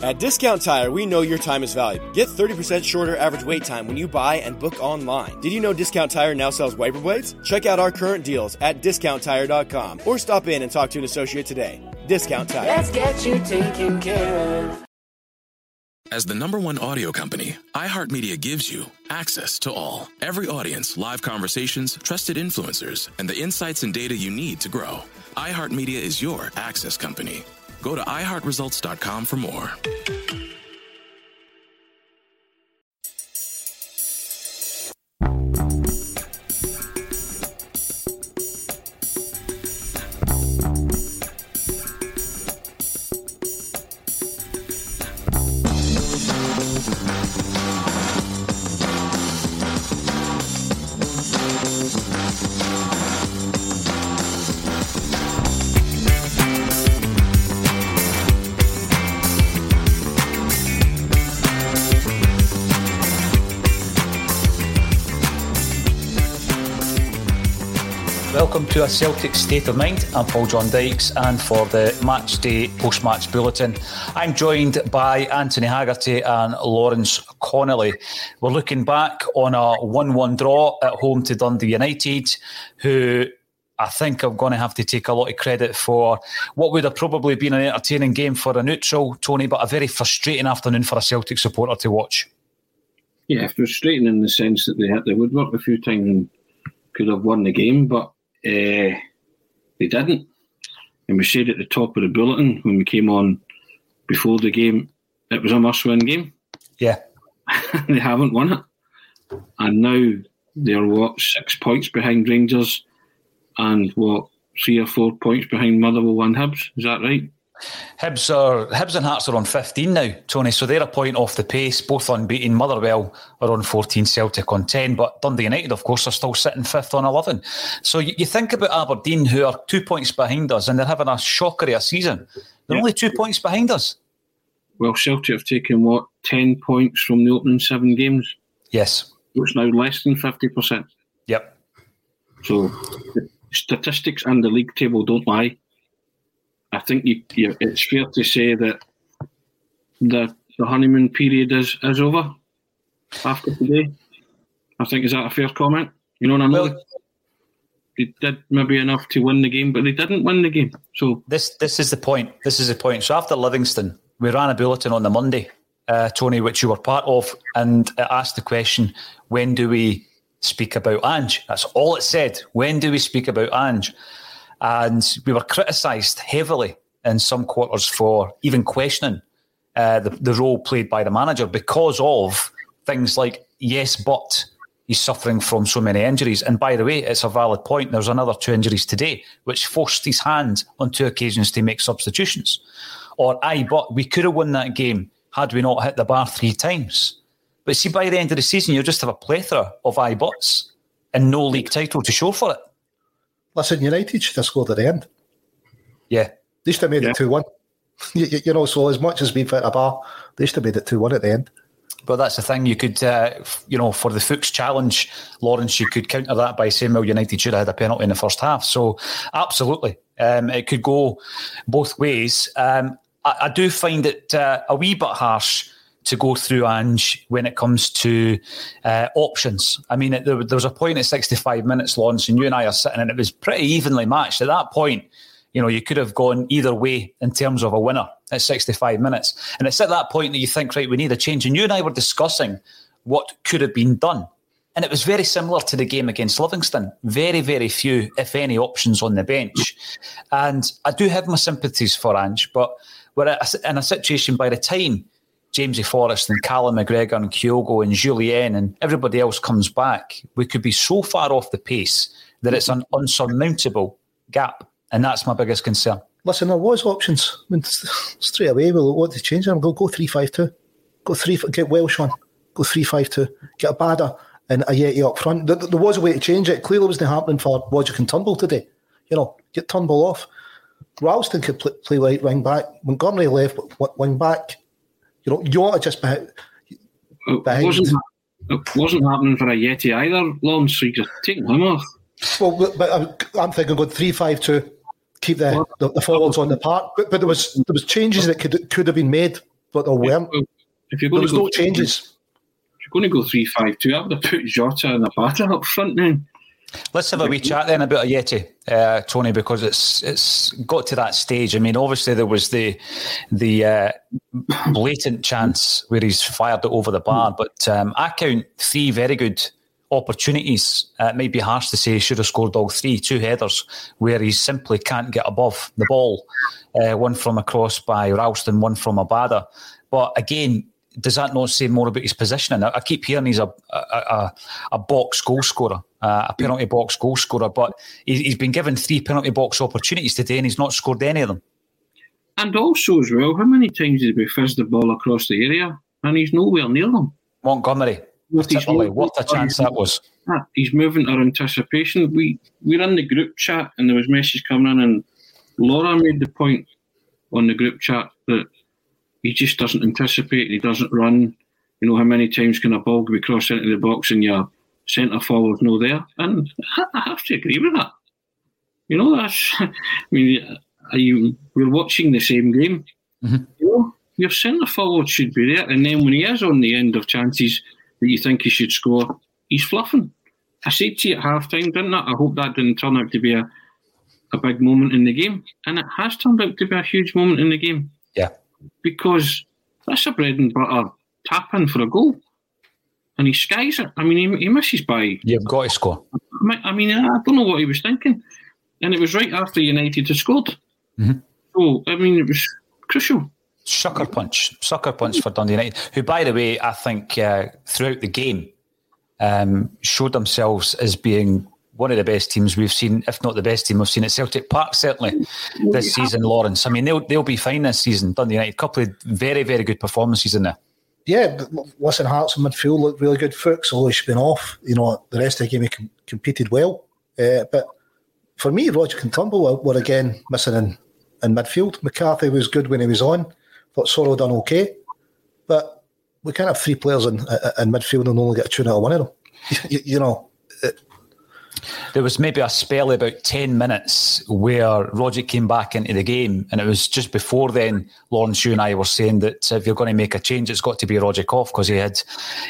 At Discount Tire, we know your time is valuable. Get 30% shorter average wait time when you buy and book online. Did you know Discount Tire now sells wiper blades? Check out our current deals at discounttire.com or stop in and talk to an associate today. Discount Tire. Let's get you taken care of. As the number one audio company, iHeartMedia gives you access to all. Every audience, live conversations, trusted influencers, and the insights and data you need to grow. iHeartMedia is your access company. Go to iHeartResults.com for more. Celtic State of Mind. I'm Paul John Dykes, and for the match day post match bulletin, I'm joined by Anthony Haggerty and Lawrence Connolly. We're looking back on a 1 1 draw at home to Dundee United, who I think I'm going to have to take a lot of credit for what would have probably been an entertaining game for a neutral, Tony, but a very frustrating afternoon for a Celtic supporter to watch. Yeah, frustrating in the sense that they had the woodwork a few times and could have won the game, but uh, they didn't. And we said at the top of the bulletin when we came on before the game, it was a must-win game. Yeah, they haven't won it, and now they're what six points behind Rangers, and what three or four points behind Motherwell and Hibs. Is that right? Hibs are Hibs and Hearts are on 15 now, Tony. So they're a point off the pace, both unbeaten. Motherwell are on 14, Celtic on 10, but Dundee United, of course, are still sitting fifth on 11. So you, you think about Aberdeen, who are two points behind us, and they're having a shocker of a season. They're Yeah. only two points behind us. Well, Celtic have taken what ten points from the opening seven games, Yes. which now less than fifty percent. Yep. So the statistics and the league table don't lie. I think you, you, it's fair to say that the the honeymoon period is, is over after today. I think is that a fair comment? You know what I mean? Well- they did maybe enough to win the game, but they didn't win the game. So This this is the point. This is the point. So after Livingston, we ran a bulletin on the Monday, uh, Tony, which you were part of, and it asked the question: When do we speak about Ange? That's all it said. When do we speak about Ange? And we were criticised heavily in some quarters for even questioning uh, the, the role played by the manager because of things like yes, but he's suffering from so many injuries. And by the way, it's a valid point. There's another two injuries today, which forced his hand on two occasions to make substitutions. Or I but we could have won that game had we not hit the bar three times. But see, by the end of the season, you'll just have a plethora of I buts and no league title to show for it. Listen, United should have scored at the end. Yeah. They should have made Yeah. it 2 1. You, you- you know, so as much as we've hit a bar, they should have made it 2 1 at the end. But that's the thing. You could, uh, you know, for the Fuchs challenge, Lawrence, you could counter that by saying, well, United should have had a penalty in the first half. So, absolutely, um, it could go both ways. Um, I, I do find it uh, a wee bit harsh to go through Ange when it comes to uh, options. I mean, it, there, there was a point at 65 minutes, Lawrence, and you and I are sitting, and it was pretty evenly matched. At that point, you know, you could have gone either way in terms of a winner at 65 minutes. And it's at that point that you think, right, we need a change. And you and I were discussing what could have been done And it was very similar to the game against Livingston. Very, very few, if any, options on the bench. And I do have my sympathies for Ange, but we're in a situation by the time Jamesy Forrest and Callum McGregor and Kyogo and Jullien and everybody else comes back, we could be so far off the pace that it's an unsurmountable gap. And that's my biggest concern. Listen, there was options. I mean, straight away, we'll what to change them. Go go three five two, go three get Welsh on, go three five two, get Abada and Ajeti up front. There, there, was a way to change it. Clearly, it wasn't happening for Rogic and Turnbull today. You know, get Turnbull off. Ralston could play, play right wing back. Montgomery left wing back. You know, you ought to just be. It wasn't, it wasn't happening for Ajeti either, Lawrence, so you just taking him off. Well, but I'm, I'm thinking going three five two, keep the, the, the forwards on the park. But, but there was there was changes that could could have been made, but there weren't. If you're going there was no changes you're going to go three five two, I would have put Jota and Abada up front then. Let's have a wee chat then about Ajeti, uh, Tony, because it's it's got to that stage. I mean, obviously there was the the uh, blatant chance where he's fired it over the bar, but um, I count three very good opportunities. Uh, it might be harsh to say he should have scored all three, two headers where he simply can't get above the ball. Uh, one from a cross by Ralston, one from Abada. But again, does that not say more about his positioning? I, keep hearing he's a a, a, a box goal scorer, uh, a penalty box goal scorer, but he's, he's been given three penalty box opportunities today and he's not scored any of them. And also, as well, how many times did we fizz the ball across the area and he's nowhere near them? Montgomery, what, what a chance that was. He's moving our anticipation. We we're in the group chat and there was messages coming in, and Laura made the point on the group chat that he just doesn't anticipate. He doesn't run. You know how many times can a ball be crossed into the box and your centre forward's no there? And I have to agree with that. You know that's. I mean, you, we're watching the same game. Mm-hmm. You know, your centre forward should be there, and then when he is on the end of chances that you think he should score, he's fluffing. I said to you at half time, didn't I? I hope that didn't turn out to be a, a big moment in the game. And it has turned out to be a huge moment in the game. Yeah because that's a bread and butter tap in for a goal. And he skies it. I mean, he, he misses by. You've got to score. I mean, I don't know what he was thinking. And it was right after United had scored. Mm-hmm. So, I mean, it was crucial. Sucker punch. Sucker punch for Dundee United, who, by the way, I think uh, throughout the game um, showed themselves as being one of the best teams we've seen, if not the best team we've seen at Celtic Park, certainly this season, Lawrence. I mean, they'll, they'll be fine this season, Dundee United. A couple of very, very good performances in there. Yeah, listen, Hearts and midfield looked really good. Fuchs, although he's been off, you know, the rest of the game he com- competed well. Uh, but for me, Rogic and Turnbull were, were again missing in, in midfield. McCarthy was good when he was on. Thought Soro done okay. But we can't have three players in, in midfield and only get a tune out of one of them. you, you know, there was maybe a spell about 10 minutes where Rogic came back into the game. And it was just before then, Lawrence, you and I were saying that if you're going to make a change, it's got to be Roger Koch because he had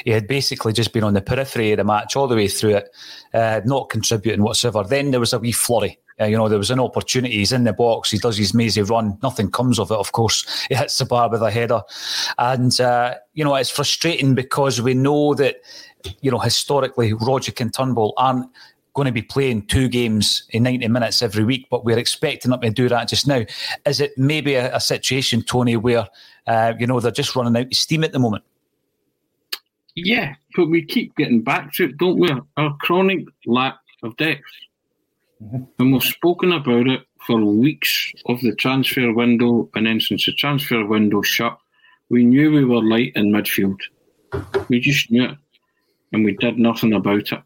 he had basically just been on the periphery of the match all the way through it, uh, not contributing whatsoever. Then there was a wee flurry. Uh, you know, there was an opportunity. He's in the box. He does his mazy run. Nothing comes of it, of course. He hits the bar with a header. And, uh, you know, it's frustrating because we know that, you know, historically, Rogic and Turnbull aren't going to be playing two games in 90 minutes every week, but we're expecting them to do that just now. Is it maybe a, a situation, Tony, where, uh, you know, they're just running out of steam at the moment? Yeah, but we keep getting back to it, don't we? Our chronic lack of depth. Mm-hmm. And we've spoken about it for weeks of the transfer window, and then since the transfer window shut, we knew we were light in midfield. We just knew it, and we did nothing about it.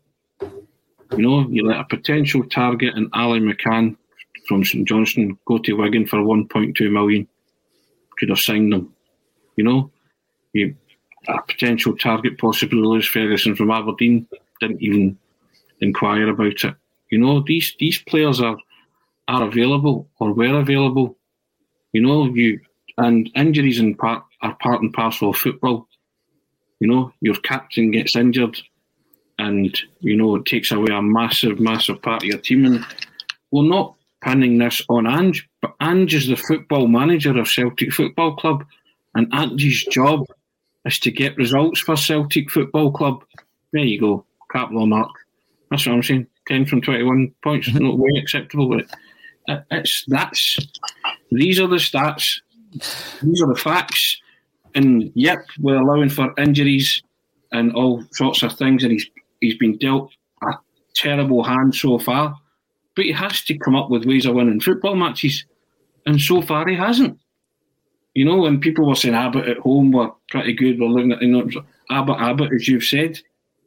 You know, you let a potential target and Ali McCann from St Johnstone go to Wigan for 1.2 million. Could have signed them. You know, you, a potential target, possibly Lewis Ferguson from Aberdeen, didn't even inquire about it. You know, these these players are are available or were available. You know, you and injuries in part are part and parcel of football. You know, your captain gets injured, and you know it takes away a massive, massive part of your team. And we're not pinning this on Ange, but Ange is the football manager of Celtic Football Club, and Ange's job is to get results for Celtic Football Club. There you go. capital mark. That's what I'm saying. 10 from 21 points, mm-hmm. not way acceptable. But it's that's these are the stats, these are the facts. And yep, we're allowing for injuries and all sorts of things, and he's he's been dealt a terrible hand so far. But he has to come up with ways of winning football matches, and so far he hasn't. You know, when people were saying Abbott at home were pretty good, we're looking at you know Abbott, Abbott, as you've said.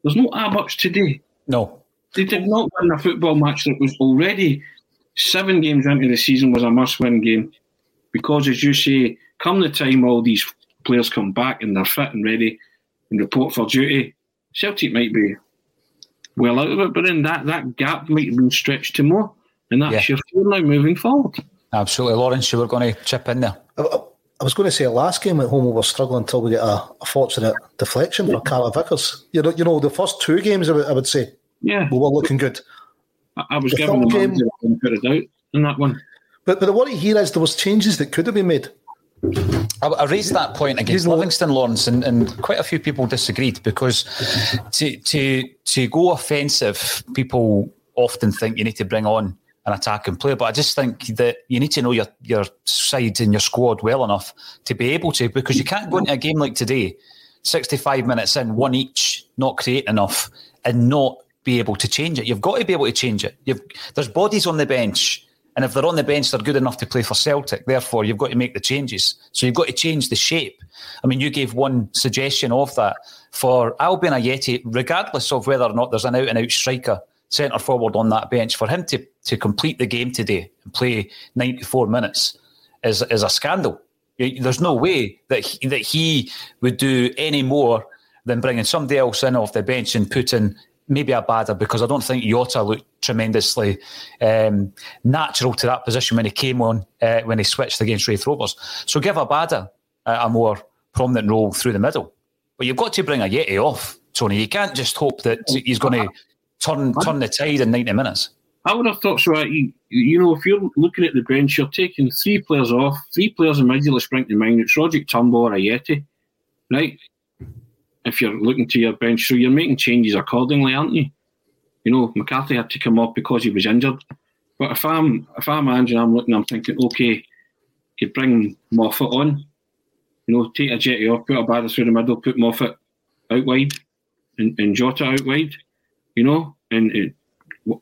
There's no Abbotts today. No, they did not win a football match that was already seven games into the season was a must-win game, because as you say, come the time all these players come back and they're fit and ready and report for duty, Celtic might be well uh, out of it, but then that, that gap might have been stretched to more, and that's yeah. your fear now moving forward. Absolutely, Lawrence, you were going to chip in there. I, I was going to say last game at home we were struggling until we get a, a fortunate deflection for Carter Vickers. You know, you know the first two games I would, I would say, yeah, we were looking good. I, I was the giving them game, put it out in that one. But but the worry here is there was changes that could have been made. I, I raised that point against Livingston, Lawrence, and, and quite a few people disagreed because to to to go offensive, people often think you need to bring on an attacking player. But I just think that you need to know your your side and your squad well enough to be able to, because you can't go into a game like today, 65 minutes in, one each, not create enough, and not be able to change it. You've got to be able to change it. You've, there's bodies on the bench, and if they're on the bench, they're good enough to play for Celtic. Therefore, you've got to make the changes. So you've got to change the shape. I mean, you gave one suggestion of that for Albian Ajeti, regardless of whether or not there's an out and out striker centre forward on that bench, for him to, to complete the game today and play 94 minutes is, is a scandal. There's no way that he, that he would do any more than bringing somebody else in off the bench and putting maybe Abada because I don't think Jota looked tremendously um, natural to that position when he came on uh, when he switched against Raith Rovers. So give Abada a, a more prominent role through the middle. But you've got to bring Ajeti off, Tony. You can't just hope that he's going to turn turn the tide in 90 minutes. I would have thought so. You, you know, if you're looking at the bench, you're taking three players off, three players immediately spring to mind. It's Roger Turnbull or Ajeti, right? if you're looking to your bench. So you're making changes accordingly, aren't you? You know, McCarthy had to come off because he was injured. But if I'm if I'm Andrew, I'm looking, I'm thinking, okay, could bring Moffat on. You know, take Ajeti off, put a Abada through the middle, put Moffat out wide, and, and Jota out wide. You know, and, and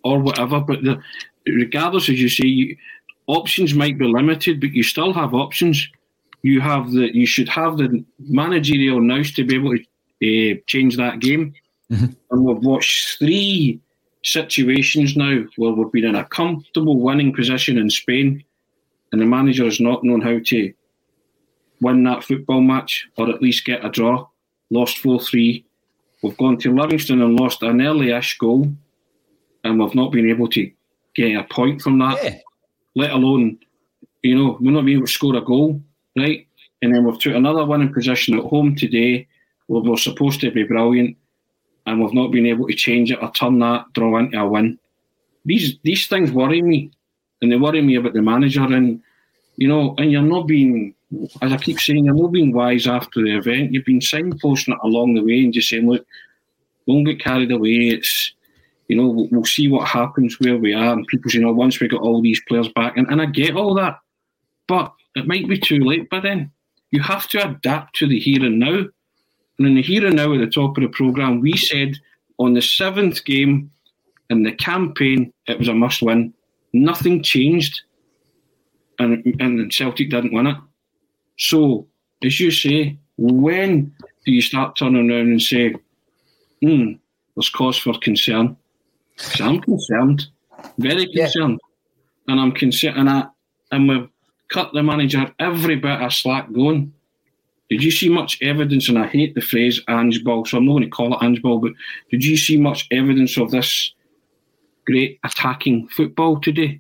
or whatever. But the, regardless, as you say, you, options might be limited, but you still have options. You have the you should have the managerial nous to be able to uh, change that game. Mm-hmm. And we've watched three situations now where we've been in a comfortable winning position in Spain, and the manager has not known how to win that football match or at least get a draw. Lost 4 3. We've gone to Livingston and lost an early-ish goal, and we've not been able to get a point from that, yeah. let alone, you know, we're not being able to score a goal, right? And then we've took another winning position at home today where we're supposed to be brilliant, and we've not been able to change it or turn that draw into a win. These these things worry me, and they worry me about the manager. And you know, and you're not being, as I keep saying, you're not being wise after the event. You've been signposting it along the way and just saying, look, don't get carried away. It's you know, we'll, we'll see what happens where we are. And people say, you know, once we got all these players back, and, and I get all that, but it might be too late by then. You have to adapt to the here and now. And in the here and now at the top of the programme, we said on the seventh game in the campaign, it was a must win. Nothing changed, and, and Celtic didn't win it. So, as you say, when do you start turning around and say, hmm, there's cause for concern? Because I'm concerned, very concerned. Yeah. And I'm concerned, and, I, and we've cut the manager every bit of slack going. Did you see much evidence, and I hate the phrase Ange Ball, so I'm not going to call it Ange Ball, but did you see much evidence of this great attacking football today?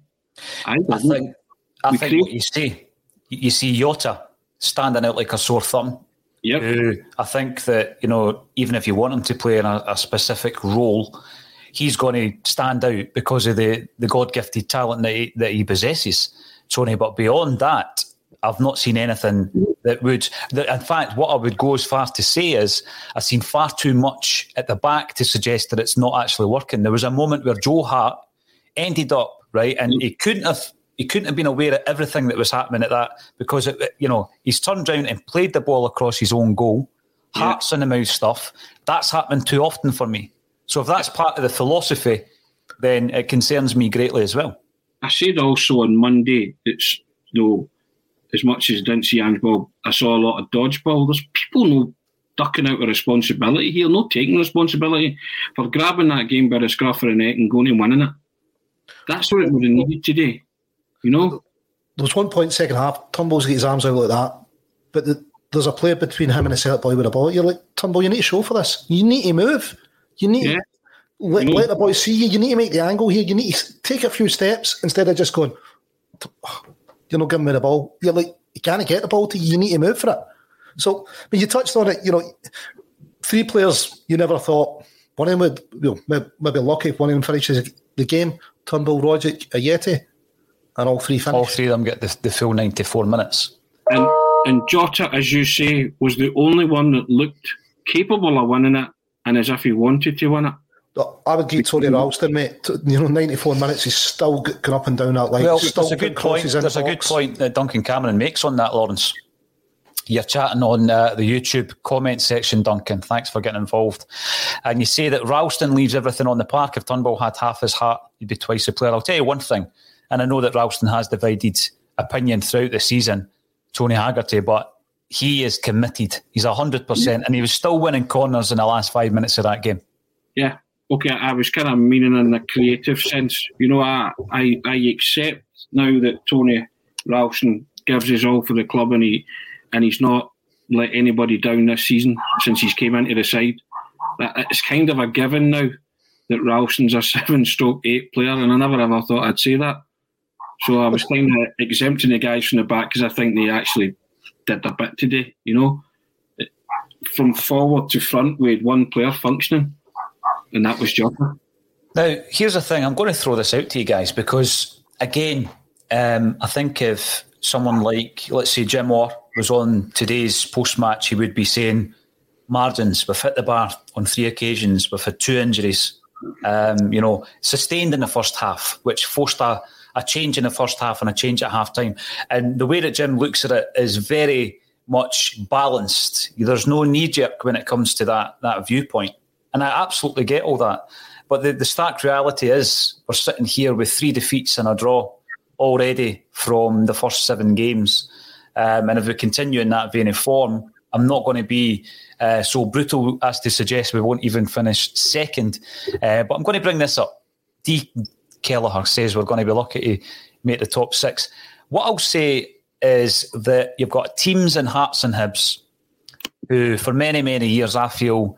I, I think, I think what you see, you see Jota standing out like a sore thumb. Yeah. Uh, I think that, you know, even if you want him to play in a, a specific role, he's going to stand out because of the, the God gifted talent that he, that he possesses, Tony. But beyond that, I've not seen anything that would. That, in fact, what I would go as far to say is I've seen far too much at the back to suggest that it's not actually working. There was a moment where Joe Hart ended up right, and he couldn't have he couldn't have been aware of everything that was happening at that because it, you know he's turned around and played the ball across his own goal, hearts yeah. in the mouth stuff. That's happened too often for me. So if that's part of the philosophy, then it concerns me greatly as well. I said also on Monday, it's you know as much as I didn't see Bob, I saw a lot of dodgeball. There's people no ducking out of responsibility here, no taking responsibility for grabbing that game by the scruff of the neck and going and winning it. That's what it would have needed today, you know. There was one point second half, Turnbull's got his arms out like that, but the, there's a player between him and a set boy with a ball. You're like, Turnbull, you need to show for this. You need to move. You need yeah. to let, let the boy see you. You need to make the angle here. You need to take a few steps instead of just going, you're not giving me the ball. You're like, you can't get the ball to you. You need to move for it. So, when you touched on it, you know, three players you never thought one of them would, you know, maybe lucky if one of them finishes the game. Turnbull, Rogic, Ajeti, and all three finish. All three of them get the, the full 94 minutes. And, and Jota, as you say, was the only one that looked capable of winning it and as if he wanted to win it. I would give Tony Ralston, mate. You know, 94 minutes, he's still going up and down that line. Well, there's a good point. There's a good point that Duncan Cameron makes on that, Lawrence. You're chatting on uh, the YouTube comment section, Duncan. Thanks for getting involved. And you say that Ralston leaves everything on the park. If Turnbull had half his heart, he'd be twice the player. I'll tell you one thing, and I know that Ralston has divided opinion throughout the season, Tony Haggerty, but he is committed. He's 100%, and he was still winning corners in the last five minutes of that game. Yeah, okay, I was kind of meaning in the creative sense. You know, I, I, I accept now that Tony Ralston gives his all for the club and he and he's not let anybody down this season since he's came into the side. It's kind of a given now that Ralston's a seven stroke eight player, and I never ever thought I'd say that. So I was kind of exempting the guys from the back because I think they actually did a bit today, you know. From forward to front, we had one player functioning and that was Jota. Now, here's the thing. I'm going to throw this out to you guys because, again, um, I think if someone like, let's say, Jim Orr was on today's post match, he would be saying, margins, we've hit the bar on three occasions, we've had two injuries, um, you know, sustained in the first half, which forced a, a change in the first half and a change at half time. And the way that Jim looks at it is very much balanced. There's no knee jerk when it comes to that, that viewpoint. And I absolutely get all that. But the, the stark reality is we're sitting here with three defeats and a draw already from the first seven games. Um, and if we continue in that vein of form, I'm not going to be uh, so brutal as to suggest we won't even finish second. Uh, but I'm going to bring this up. D. Kelleher says we're going to be lucky to make the top six. What I'll say is that you've got teams in Hearts and Hibs who, for many, many years, I feel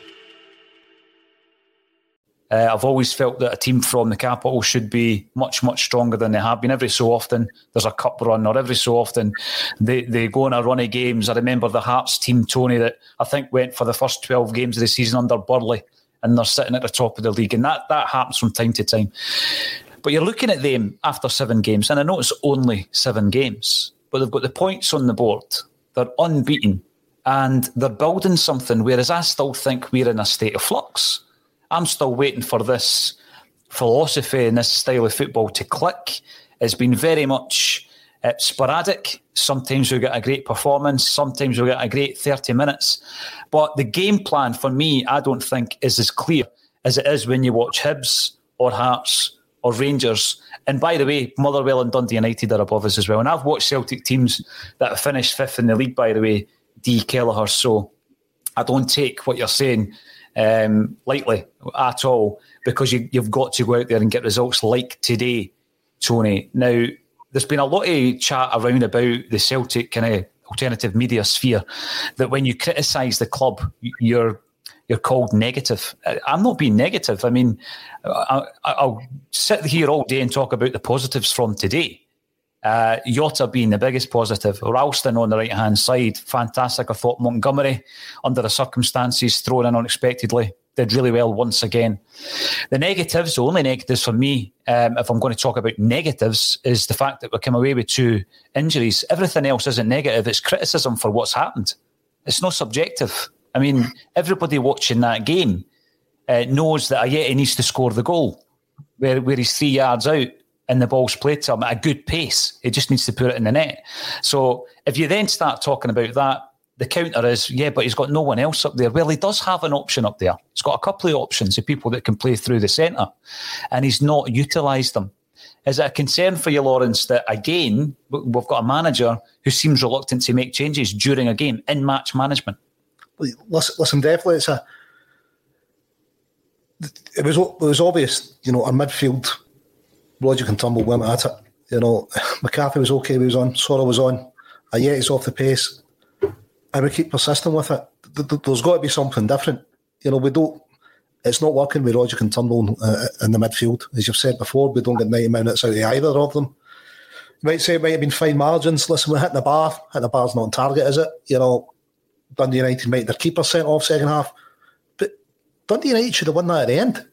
Uh, I've always felt that a team from the capital should be much, much stronger than they have been. Every so often, there's a cup run, or every so often, they, they go on a run of games. I remember the Hearts team, Tony, that I think went for the first 12 games of the season under Burley, and they're sitting at the top of the league. And that, that happens from time to time. But you're looking at them after seven games, and I know it's only seven games, but they've got the points on the board. They're unbeaten, and they're building something, whereas I still think we're in a state of flux. I'm still waiting for this philosophy and this style of football to click. It's been very much uh, sporadic. Sometimes we get a great performance, sometimes we get a great 30 minutes. But the game plan for me, I don't think is as clear as it is when you watch Hibs or Hearts or Rangers. And by the way, Motherwell and Dundee United are above us as well. And I've watched Celtic teams that have finished fifth in the league, by the way, D. Kelleher. So I don't take what you're saying um, lightly at all because you, have got to go out there and get results like today, Tony. Now, there's been a lot of chat around about the Celtic kind of alternative media sphere that when you criticise the club, you're you're called negative. I'm not being negative. I mean, I, will sit here all day and talk about the positives from today. Uh, Jota being the biggest positive. Ralston on the right hand side, fantastic. I thought Montgomery, under the circumstances, thrown in unexpectedly, did really well once again. The negatives, the only negatives for me, um, if I'm going to talk about negatives, is the fact that we came away with two injuries. Everything else isn't negative, it's criticism for what's happened. It's not subjective. I mean, everybody watching that game uh, knows that Ajeti needs to score the goal where, where he's three yards out and the ball's played to him at a good pace. He just needs to put it in the net. So if you then start talking about that, the counter is, yeah, but he's got no one else up there. Well, he does have an option up there. He's got a couple of options of people that can play through the centre, and he's not utilised them. Is it a concern for you, Lawrence, that again, we've got a manager who seems reluctant to make changes during a game in match management? Listen, definitely, it's a. It was it was obvious, you know, our midfield Rogic and Turnbull went at it. You know, McCarthy was okay, he was on, Soro was on, he's off the pace. And we keep persisting with it. There's got to be something different. You know, we don't, it's not working with Rogic and Turnbull uh, in the midfield. As you've said before, we don't get 90 minutes out of either of them. You might say it might have been fine margins. Listen, we're hitting the bar. Hitting the bar's not on target, is it? You know, Dundee United might their keeper sent off second half. But Dundee United should have won that at the end.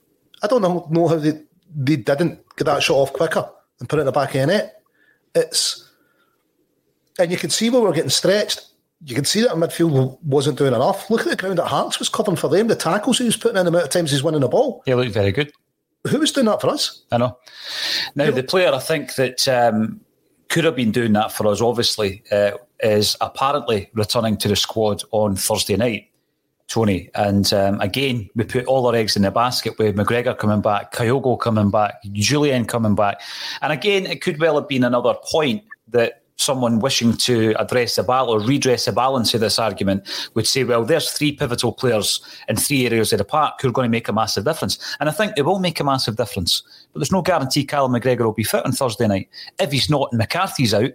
I don't know, know how they, they didn't get that shot off quicker and put it in the back of the net. It's and you can see where we're getting stretched. You can see that our midfield wasn't doing enough. Look at the ground that Hearts was covering for them. The tackles he was putting in, the amount of times he's winning the ball. He looked very good. Who was doing that for us? I know. Now, you the player I think that um, could have been doing that for us, obviously, uh, is apparently returning to the squad on Thursday night. Tony. And um, again, we put all our eggs in the basket with McGregor coming back, Kyogo coming back, Jullien coming back. And again, it could well have been another point that someone wishing to address the balance or redress the balance of this argument would say, well, there's three pivotal players in three areas of the park who are going to make a massive difference. And I think it will make a massive difference. But there's no guarantee Kyle McGregor will be fit on Thursday night. If he's not and McCarthy's out,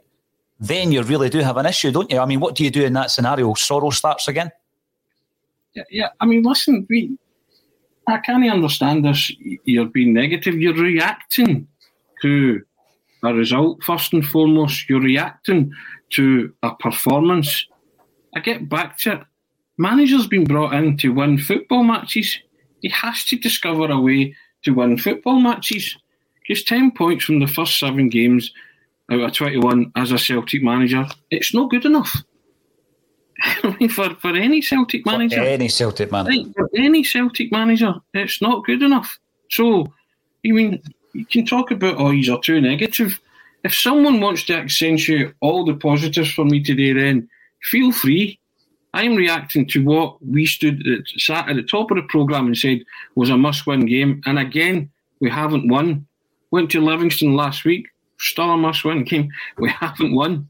then you really do have an issue, don't you? I mean, what do you do in that scenario? Soro starts again? Yeah, yeah. I mean, listen, we. I can't understand this. You're being negative. You're reacting to a result first and foremost. You're reacting to a performance. I get back to it. Manager's been brought in to win football matches. He has to discover a way to win football matches. Just 10 points from the first seven games out of 21 as a Celtic manager, it's not good enough. For, for any Celtic manager, for any Celtic manager, for any Celtic manager, it's not good enough. So, I mean, you can talk about oh, these are too negative. If someone wants to accentuate all the positives for me today, then feel free. I'm reacting to what we stood at, sat at the top of the programme and said was a must-win game, and again we haven't won. Went to Livingston last week, still a must-win game. We haven't won.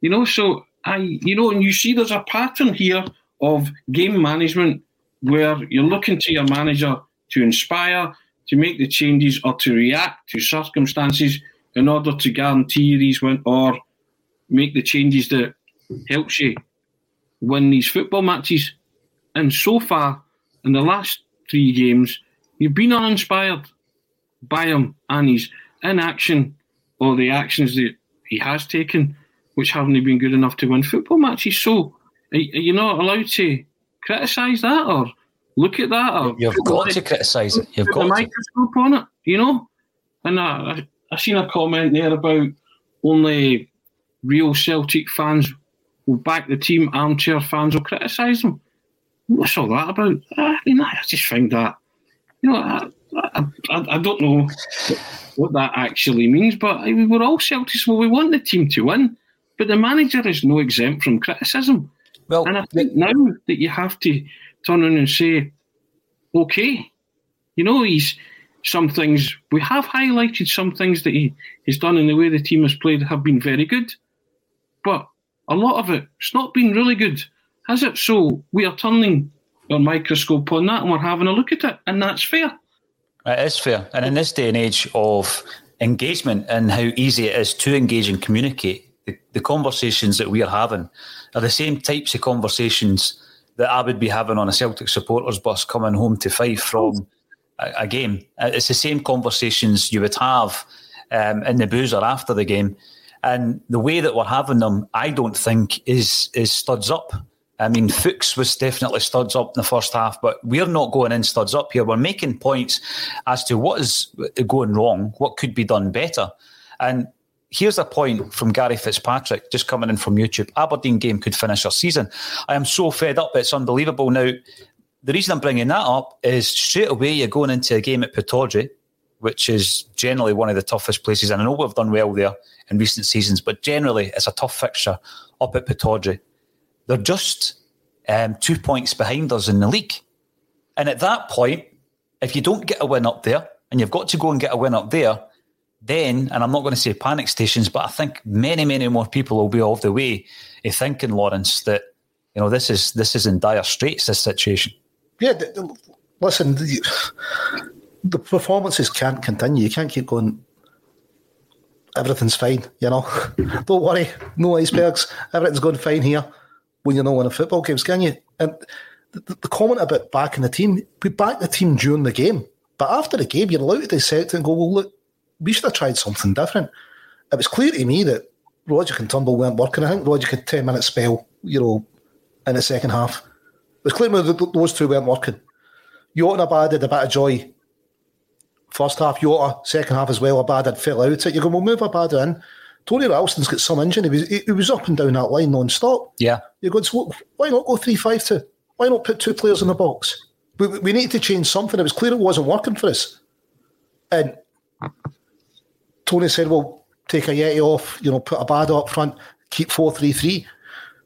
You know, so I, you know, and you see there's a pattern here of game management where you're looking to your manager to inspire, to make the changes, or to react to circumstances in order to guarantee these win or make the changes that helps you win these football matches. And so far, in the last three games, you've been uninspired by him and his inaction or the actions that he has taken which haven't been good enough to win football matches. So, are you not allowed to criticise that or look at that? Or You've got to criticise it. You've got a microscope on it, you know? And I, I, I seen a comment there about only real Celtic fans will back the team, armchair fans will criticise them. What's all that about? I mean, I just find that, you know, I, I, I, don't know what that actually means, but we're all Celtics. Well, we want the team to win. But the manager is no exempt from criticism. Well, and I think now that you have to turn around and say, okay, you know, he's some things we have highlighted some things that he has done in the way the team has played have been very good, but a lot of it it's not been really good, has it? So we are turning our microscope on that and we're having a look at it, and that's fair. It is fair, and in this day and age of engagement and how easy it is to engage and communicate, the, the conversations that we're having are the same types of conversations that I would be having on a Celtic supporters bus coming home to Fife from a, a game. Uh, it's the same conversations you would have um, in the boozer after the game. And the way that we're having them, I don't think is is studs up. I mean, Fuchs was definitely studs up in the first half, but we're not going in studs up here. We're making points as to what is going wrong, what could be done better. And here's a point from Gary Fitzpatrick, just coming in from YouTube. Aberdeen game could finish our season. I am so fed up, it's unbelievable. Now, the reason I'm bringing that up is straight away you're going into a game at Pittodrie, which is generally one of the toughest places. And I know we've done well there in recent seasons, but generally it's a tough fixture up at Pittodrie. They're just um, two points behind us in the league. And at that point, if you don't get a win up there, and you've got to go and get a win up there, then, and I'm not going to say panic stations, but I think many, many more people will be off the way of thinking, Lawrence, that you know this is this is in dire straits. This situation. Yeah, listen, the, the performances can't continue. You can't keep going. Everything's fine, you know. Don't worry, no icebergs. Everything's going fine here when you're not winning football games, can you? And the, comment about backing the team, we back the team during the game, but after the game, you're allowed to dissect and go, well, look, we should have tried something different. It was clear to me that Rogic and Turnbull weren't working. I think Rogic had 10 minute spell, you know, in the second half. It was clear that those two weren't working. Abad had a bit of joy. First half, Jota, second half as well, Abad had fell out. You go, we'll move Abad in. Tony Ralston's got some engine. He was, he, was up and down that line non stop. Yeah. You go, so why not go 3 5 2? Why not put two players in the box? We, we need to change something. It was clear it wasn't working for us. And Tony said, well, take Ajeti off, you know, put Abada up front, keep 4 3 3.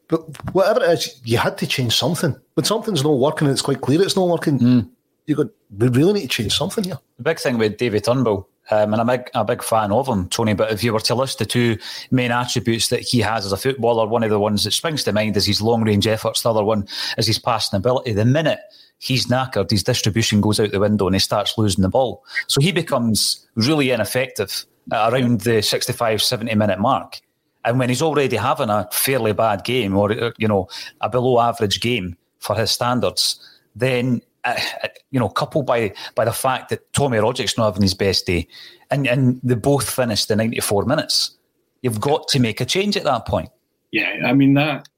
But whatever it is, you had to change something. When something's not working and it's quite clear it's not working, mm. you go, we really need to change something here. The big thing with David Turnbull, um, and I'm a big, a big fan of him, Tony, but if you were to list the two main attributes that he has as a footballer, one of the ones that springs to mind is his long range efforts, the other one is his passing ability. The minute he's knackered, his distribution goes out the window and he starts losing the ball. So he becomes really ineffective around the 65, 70 minute mark. And when he's already having a fairly bad game or, you know, a below average game for his standards, then, uh, you know, coupled by, by the fact that Tommy Rogic's not having his best day and, and they both finished in 94 minutes, you've got to make a change at that point. Yeah, I mean, that,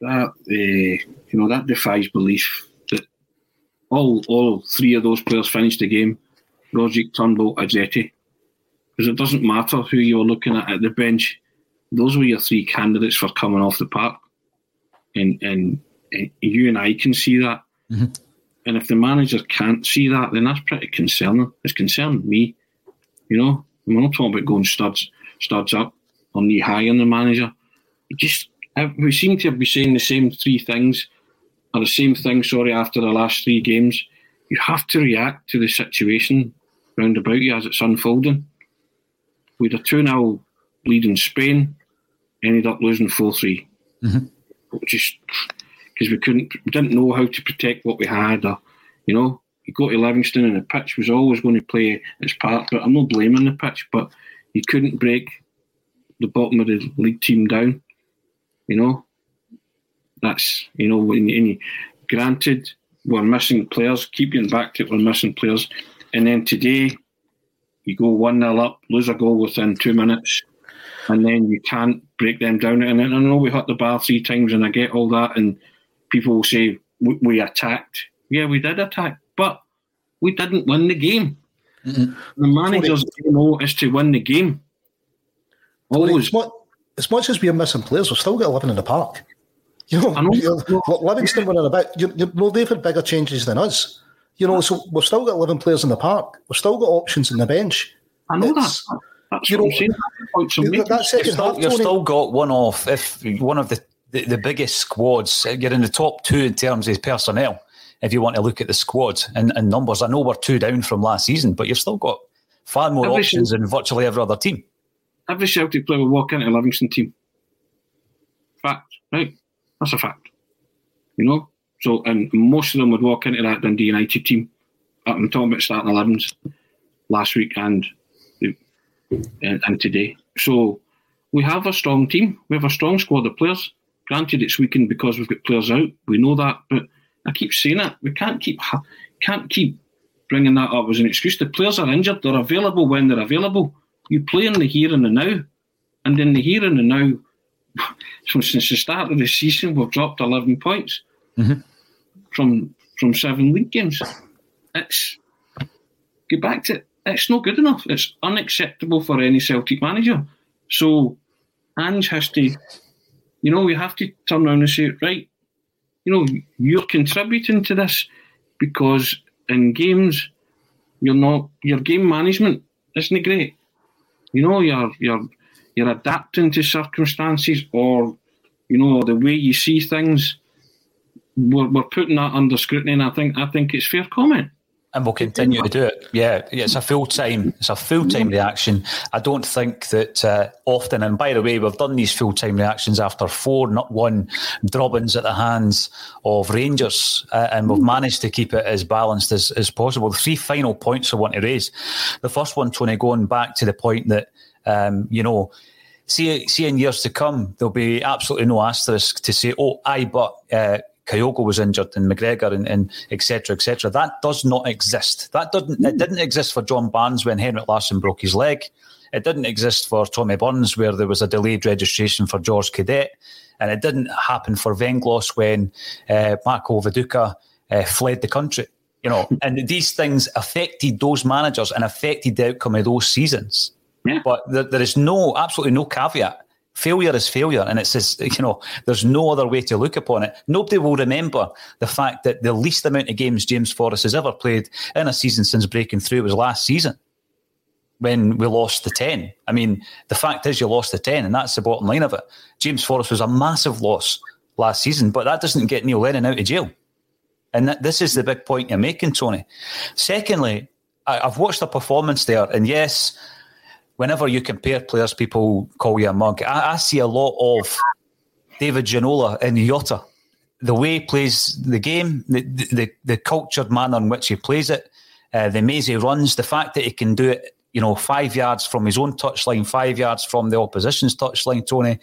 that, uh, you know, that defies belief that all, all three of those players finished the game. Rogic, Turnbull, Ajeti because it doesn't matter who you're looking at at the bench. Those were your three candidates for coming off the park, and and, and you and I can see that. Mm-hmm. And if the manager can't see that, then that's pretty concerning. It's concerning me, you know. We're not talking about going studs studs up or knee high on the manager. It just we seem to be saying the same three things, or the same thing. Sorry, after the last three games, you have to react to the situation round about you as it's unfolding. We had a 2 0 lead in Spain, ended up losing 4 3. Mm-hmm. Just because we couldn't, we didn't know how to protect what we had. Or, you know, you go to Livingston and the pitch was always going to play its part. But I'm not blaming the pitch, but you couldn't break the bottom of the league team down. You know, that's, you know, when, when granted, we're missing players, keep getting back to it, we're missing players. And then today, you go 1 0 up, lose a goal within two minutes, and then you can't break them down. And then I know we hit the bar three times, and I get all that, and people will say we, we attacked. Yeah, we did attack, but we didn't win the game. Mm-hmm. The manager's goal is to win the game. Always. As much as we're missing players, we've still got 11 in the park. You know, know. Livingston were about, you, you know, they've had bigger changes than us. You know, so we've still got 11 players in the park. We've still got options in the bench. I know it's, that. That's you know, that, that second you've, still, half, you've still got one off. If one of the, the, the, biggest squads, you're in the top two in terms of personnel. If you want to look at the squad and, and numbers, I know we're two down from last season, but you've still got far more every options than virtually every other team. Every Celtic player will walk into a Livingston team. Fact, right? That's a fact. You know, so, and most of them would walk into that Dundee United team. I'm talking about starting 11s last week and, and, and today. So, we have a strong team. We have a strong squad of players. Granted, it's weakened because we've got players out. We know that, but I keep saying it. We can't keep can't keep bringing that up as an excuse. The players are injured. They're available when they're available. You play in the here and the now, And in the here and the now, since the start of the season, we've dropped 11 points mm-hmm. from from seven league games. It's get back to it's not good enough. It's unacceptable for any Celtic manager. So Ange has to, you know, we have to turn around and say, right, you know, you're contributing to this because in games, you're not your game management isn't great. You know, you're you're you're adapting to circumstances or you know the way you see things. We're, we're putting that under scrutiny, and I think I think it's fair comment and we'll continue to do it. Yeah, yeah it's a full time. It's a full time reaction. I don't think that uh, often. And by the way, we've done these full time reactions after four, not one, droppings at the hands of Rangers, uh, and we've managed to keep it as balanced as, as possible. The three final points I want to raise. The first one, Tony, going back to the point that um, you know. See, see, in years to come, there'll be absolutely no asterisk to say, "Oh, I but uh, Kyogo was injured and McGregor and, and etc. etc. That does not exist. That didn't it didn't exist for John Barnes when Henrik Larsson broke his leg. It didn't exist for Tommy Burns where there was a delayed registration for Jorge Cadete, and it didn't happen for Venglos when uh, Marco Viduka uh, fled the country. You know, and these things affected those managers and affected the outcome of those seasons. Yeah. But there, there is no absolutely no caveat failure is failure, and it's just, you know there's no other way to look upon it. Nobody will remember the fact that the least amount of games James Forrest has ever played in a season since breaking through was last season when we lost the 10. I mean, the fact is you lost the 10, and that's the bottom line of it. James Forrest was a massive loss last season, but that doesn't get Neil Lennon out of jail. And that, this is the big point you're making, Tony. Secondly, I, I've watched the performance there, and yes, whenever you compare players, people call you a mug. I, I see a lot of David Ginola in Jota. The way he plays the game, the, the, the cultured manner in which he plays it, uh, the mazy runs, the fact that he can do it, you know, five yards from his own touchline, five yards from the opposition's touchline, Tony.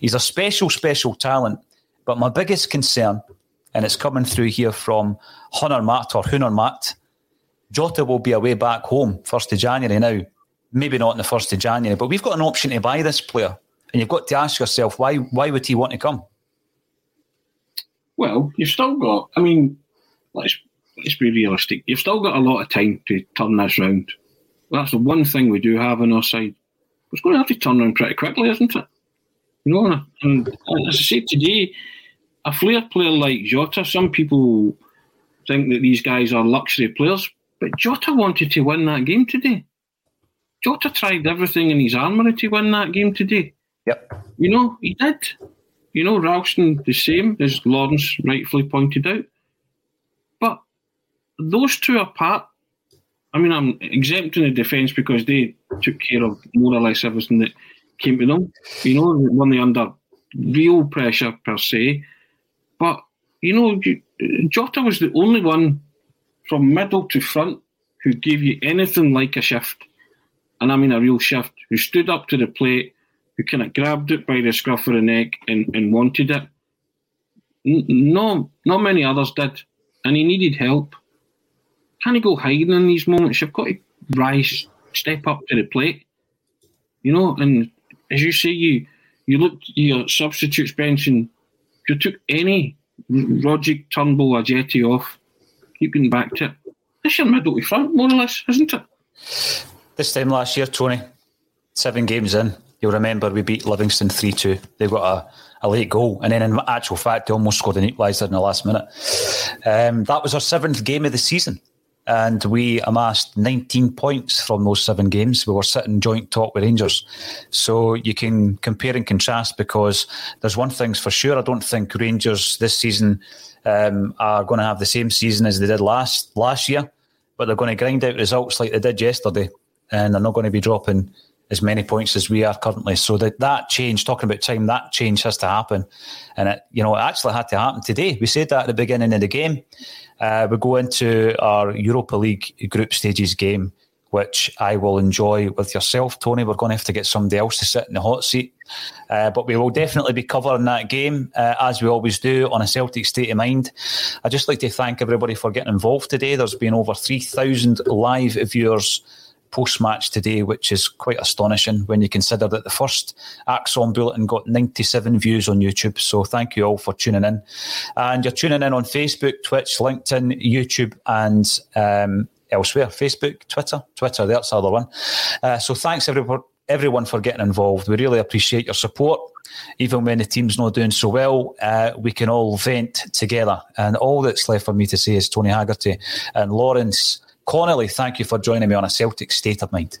He's a special, special talent. But my biggest concern, and it's coming through here from Hunter Matt or Hunter Matt, Jota will be away back home, 1st of January now maybe not in the first of January, but we've got an option to buy this player, and you've got to ask yourself why why would he want to come? Well, you've still got. I mean, let's let's be realistic. You've still got a lot of time to turn this round. That's the one thing we do have on our side. It's going to have to turn around pretty quickly, isn't it? You know, and, as I said today, a flair player like Jota, some people think that these guys are luxury players, but Jota wanted to win that game today. Jota tried everything in his armoury to win that game today. Yep. You know, he did. You know, Ralston the same, as Lawrence rightfully pointed out. But those two apart, I mean, I'm exempting the defence because they took care of more or less everything that came to them. You know, when they under real pressure per se. But, you know, Jota was the only one from middle to front who gave you anything like a shift and I mean a real shift, who stood up to the plate, who kind of grabbed it by the scruff of the neck and, and wanted it. No, not many others did, and he needed help. Can he go hiding in these moments? You've got to rise, step up to the plate, you know. And as you say, you you look your substitutes bench and you took any Rogic Turnbull, Ajeti off, keeping back to it. That's your middle to front, more or less, isn't it? This time last year, Tony, seven games in, you'll remember we beat Livingston 3 2. They got a, a late goal, and then in actual fact, they almost scored an equaliser in the last minute. Um, that was our seventh game of the season, and we amassed 19 points from those seven games. We were sitting joint top with Rangers. So you can compare and contrast because there's one thing's for sure. I don't think Rangers this season um, are going to have the same season as they did last last year, but they're going to grind out results like they did yesterday and they're not going to be dropping as many points as we are currently. So that that change, talking about time, that change has to happen, and it you know it actually had to happen today. We said that at the beginning of the game. Uh, we go into our Europa League group stages game, which I will enjoy with yourself, Tony. We're going to have to get somebody else to sit in the hot seat, uh, but we will definitely be covering that game uh, as we always do on a Celtic State of Mind. I'd just like to thank everybody for getting involved today. There's been over three thousand live viewers post match today, which is quite astonishing when you consider that the first ACSOM Bulletin got 97 views on YouTube. So thank you all for tuning in. And you're tuning in on Facebook, Twitch, LinkedIn, YouTube, and um, elsewhere Facebook, Twitter, Twitter, that's the other one. Uh, so thanks everyone, everyone for getting involved. We really appreciate your support. Even when the team's not doing so well, uh, we can all vent together. And all that's left for me to say is Tony Haggerty and Lawrence Connolly, thank you for joining me on a Celtic State of Mind.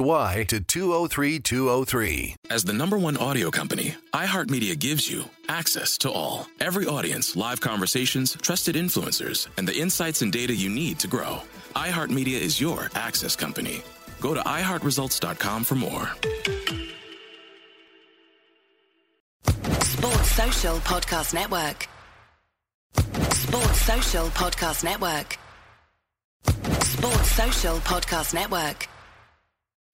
Y to 203203. As the number one audio company, iHeartMedia gives you access to all. Every audience, live conversations, trusted influencers, and the insights and data you need to grow. iHeartMedia is your access company. Go to iHeartResults.com for more. Sports Social Podcast Network. Sports Social Podcast Network. Sports Social Podcast Network.